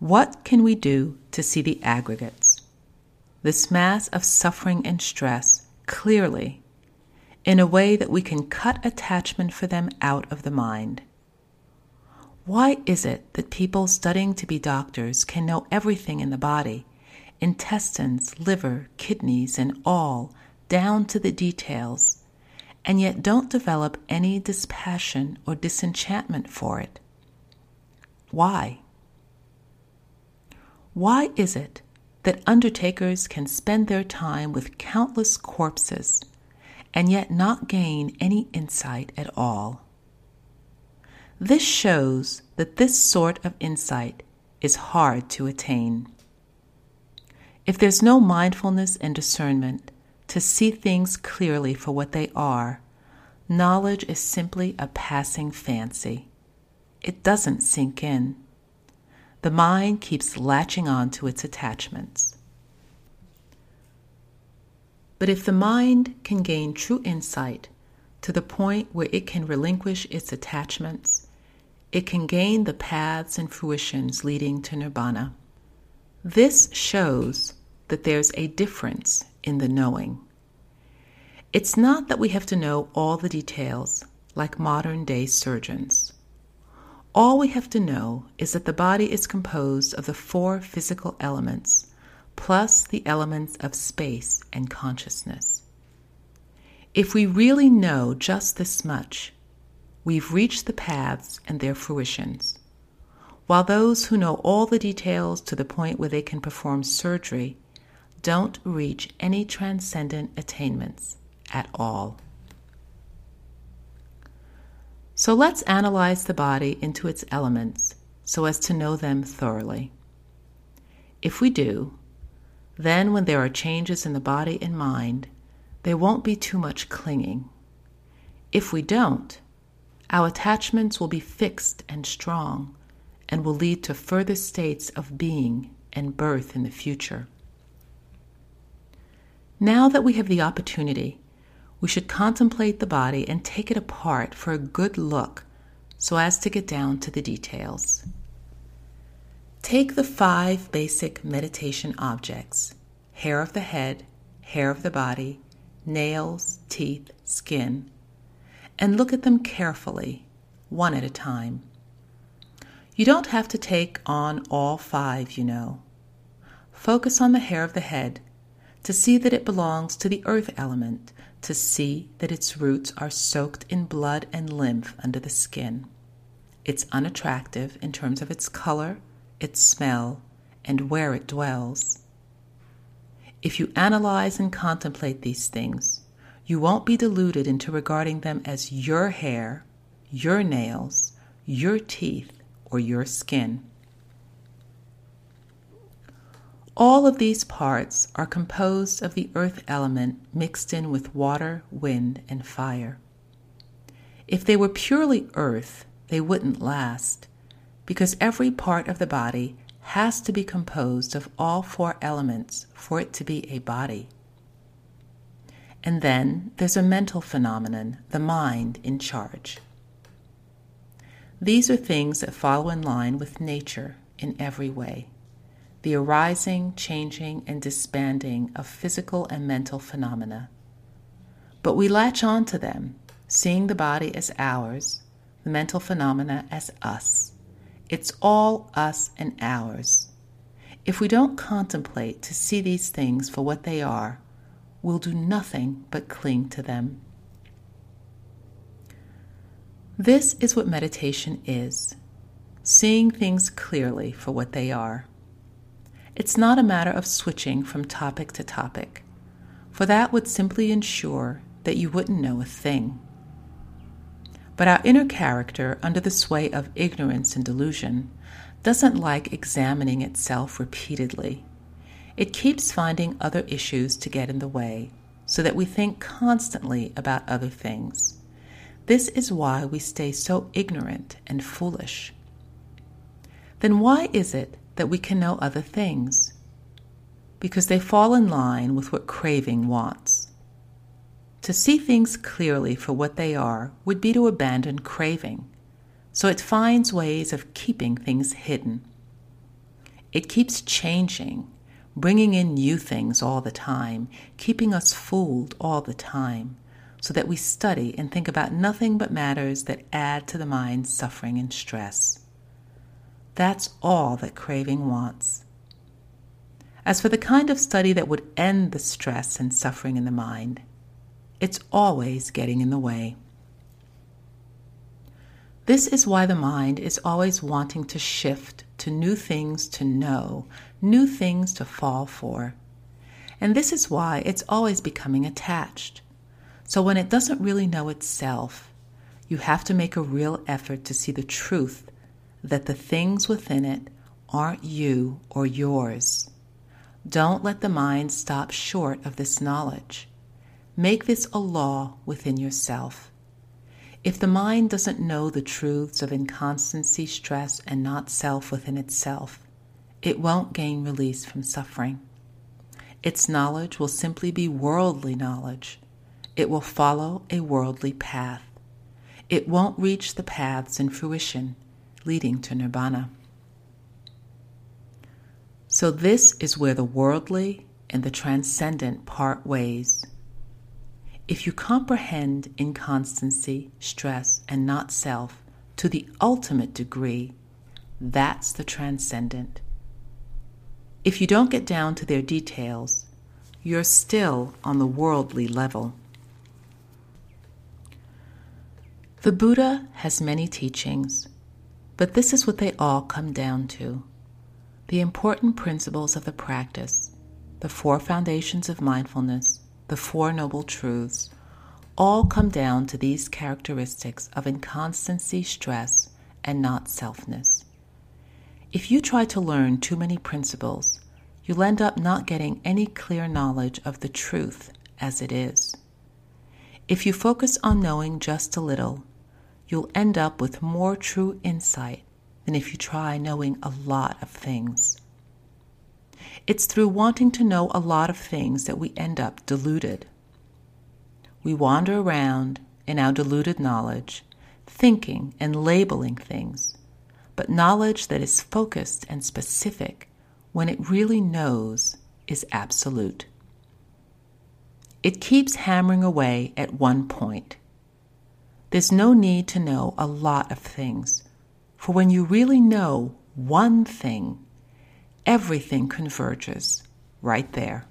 What can we do to see the aggregates, this mass of suffering and stress, clearly, in a way that we can cut attachment for them out of the mind? Why is it that people studying to be doctors can know everything in the body intestines, liver, kidneys, and all, down to the details, and yet don't develop any dispassion or disenchantment for it? Why? Why is it that undertakers can spend their time with countless corpses and yet not gain any insight at all? This shows that this sort of insight is hard to attain. If there's no mindfulness and discernment to see things clearly for what they are, knowledge is simply a passing fancy. It doesn't sink in. The mind keeps latching on to its attachments. But if the mind can gain true insight to the point where it can relinquish its attachments, it can gain the paths and fruitions leading to nirvana. This shows that there's a difference in the knowing. It's not that we have to know all the details like modern day surgeons. All we have to know is that the body is composed of the four physical elements plus the elements of space and consciousness. If we really know just this much, we've reached the paths and their fruitions. While those who know all the details to the point where they can perform surgery don't reach any transcendent attainments at all. So let's analyze the body into its elements so as to know them thoroughly. If we do, then when there are changes in the body and mind, there won't be too much clinging. If we don't, our attachments will be fixed and strong and will lead to further states of being and birth in the future. Now that we have the opportunity, we should contemplate the body and take it apart for a good look so as to get down to the details. Take the five basic meditation objects hair of the head, hair of the body, nails, teeth, skin and look at them carefully, one at a time. You don't have to take on all five, you know. Focus on the hair of the head to see that it belongs to the earth element, to see that its roots are soaked in blood and lymph under the skin. It's unattractive in terms of its color, its smell, and where it dwells. If you analyze and contemplate these things, you won't be deluded into regarding them as your hair, your nails, your teeth, or your skin. All of these parts are composed of the earth element mixed in with water, wind, and fire. If they were purely earth, they wouldn't last, because every part of the body has to be composed of all four elements for it to be a body. And then there's a mental phenomenon, the mind in charge. These are things that follow in line with nature in every way the arising, changing, and disbanding of physical and mental phenomena. But we latch on to them, seeing the body as ours, the mental phenomena as us. It's all us and ours. If we don't contemplate to see these things for what they are, we'll do nothing but cling to them. This is what meditation is seeing things clearly for what they are. It's not a matter of switching from topic to topic, for that would simply ensure that you wouldn't know a thing. But our inner character, under the sway of ignorance and delusion, doesn't like examining itself repeatedly. It keeps finding other issues to get in the way so that we think constantly about other things. This is why we stay so ignorant and foolish. Then why is it that we can know other things? Because they fall in line with what craving wants. To see things clearly for what they are would be to abandon craving, so it finds ways of keeping things hidden. It keeps changing, bringing in new things all the time, keeping us fooled all the time, so that we study and think about nothing but matters that add to the mind's suffering and stress. That's all that craving wants. As for the kind of study that would end the stress and suffering in the mind, it's always getting in the way. This is why the mind is always wanting to shift to new things to know, new things to fall for. And this is why it's always becoming attached. So when it doesn't really know itself, you have to make a real effort to see the truth that the things within it aren't you or yours. Don't let the mind stop short of this knowledge. Make this a law within yourself. If the mind doesn't know the truths of inconstancy, stress, and not self within itself, it won't gain release from suffering. Its knowledge will simply be worldly knowledge. It will follow a worldly path. It won't reach the paths in fruition leading to nirvana. So, this is where the worldly and the transcendent part ways. If you comprehend inconstancy, stress, and not self to the ultimate degree, that's the transcendent. If you don't get down to their details, you're still on the worldly level. The Buddha has many teachings, but this is what they all come down to the important principles of the practice, the four foundations of mindfulness the Four Noble Truths, all come down to these characteristics of inconstancy, stress, and not selfness. If you try to learn too many principles, you'll end up not getting any clear knowledge of the truth as it is. If you focus on knowing just a little, you'll end up with more true insight than if you try knowing a lot of things. It's through wanting to know a lot of things that we end up deluded. We wander around in our deluded knowledge, thinking and labeling things, but knowledge that is focused and specific when it really knows is absolute. It keeps hammering away at one point. There's no need to know a lot of things, for when you really know one thing, everything converges right there.